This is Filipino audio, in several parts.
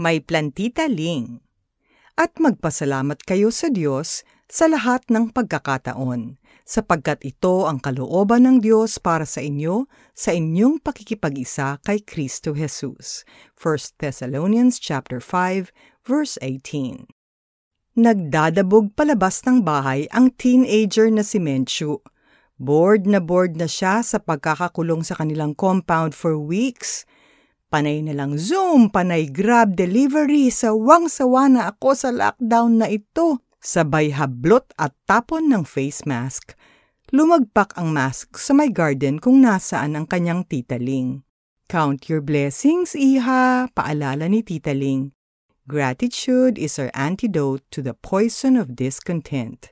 may plantita ling. At magpasalamat kayo sa Diyos sa lahat ng pagkakataon, sapagkat ito ang kalooban ng Diyos para sa inyo sa inyong pakikipag-isa kay Kristo Jesus. 1 Thessalonians chapter 5 verse 18. Nagdadabog palabas ng bahay ang teenager na si Menchu. Bored na bored na siya sa pagkakakulong sa kanilang compound for weeks. Panay na lang Zoom, panay Grab delivery, sawang-sawa na ako sa lockdown na ito. Sabay hablot at tapon ng face mask. Lumagpak ang mask sa my garden kung nasaan ang kanyang titaling. Count your blessings, iha, paalala ni titaling. Gratitude is our antidote to the poison of discontent.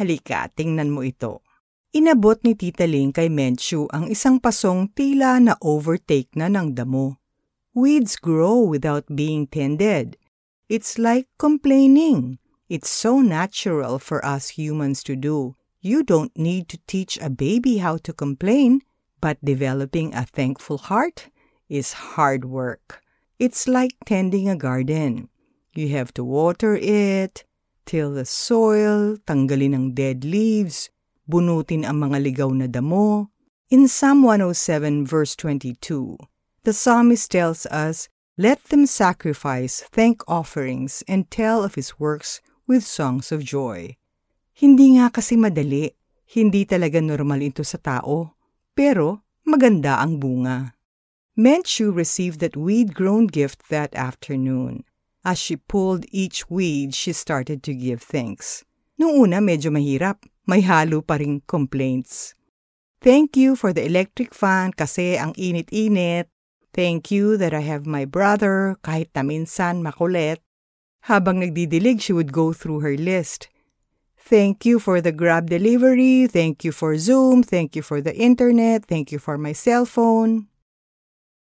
Halika, tingnan mo ito. Inabot ni Tita Ling kay Menchu ang isang pasong tila na overtake na ng damo. Weeds grow without being tended. It's like complaining. It's so natural for us humans to do. You don't need to teach a baby how to complain, but developing a thankful heart is hard work. It's like tending a garden. You have to water it, till the soil, tanggalin ang dead leaves, bunutin ang mga ligaw na damo. In Psalm 107 verse 22, the psalmist tells us, Let them sacrifice thank offerings and tell of his works with songs of joy. Hindi nga kasi madali, hindi talaga normal ito sa tao, pero maganda ang bunga. Menchu received that weed-grown gift that afternoon. As she pulled each weed, she started to give thanks. Nung una medyo mahirap, may halo pa ring complaints. Thank you for the electric fan kasi ang init-init. Thank you that I have my brother kahit na minsan makulit. Habang nagdidilig, she would go through her list. Thank you for the Grab delivery. Thank you for Zoom. Thank you for the internet. Thank you for my cell phone.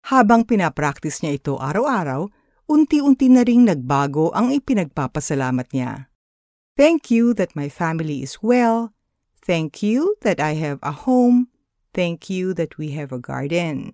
Habang pinapractice niya ito araw-araw, unti-unti na ring nagbago ang ipinagpapasalamat niya. Thank you that my family is well. Thank you that I have a home. Thank you that we have a garden.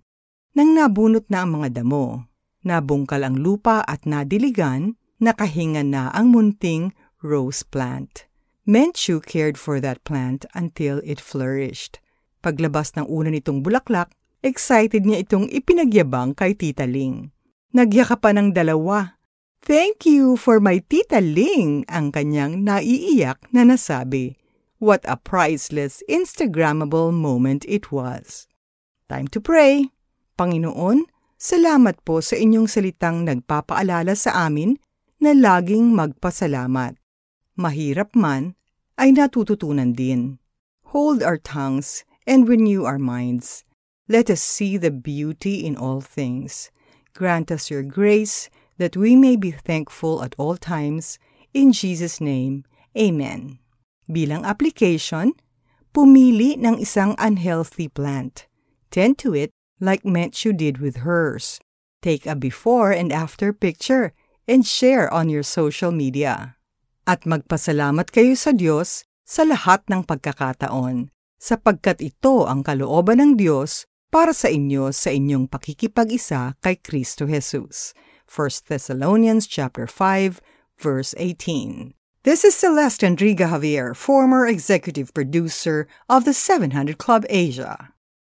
Nang nabunot na ang mga damo, nabungkal ang lupa at nadiligan, nakahinga na ang munting rose plant. Menchu cared for that plant until it flourished. Paglabas ng una nitong bulaklak, Excited niya itong ipinagyabang kay Tita Ling. Nagyakapan ng dalawa. Thank you for my Tita Ling, ang kanyang naiiyak na nasabi. What a priceless, Instagrammable moment it was. Time to pray. Panginoon, salamat po sa inyong salitang nagpapaalala sa amin na laging magpasalamat. Mahirap man, ay natututunan din. Hold our tongues and renew our minds Let us see the beauty in all things. Grant us your grace that we may be thankful at all times. In Jesus' name, Amen. Bilang application, pumili ng isang unhealthy plant. Tend to it like Menchu did with hers. Take a before and after picture and share on your social media. At magpasalamat kayo sa Diyos sa lahat ng pagkakataon, sapagkat ito ang kalooban ng Diyos para sa inyo sa inyong pakikipag-isa kay Kristo Jesus. 1 Thessalonians chapter 5 verse 18. This is Celeste Enriga Javier, former executive producer of the 700 Club Asia.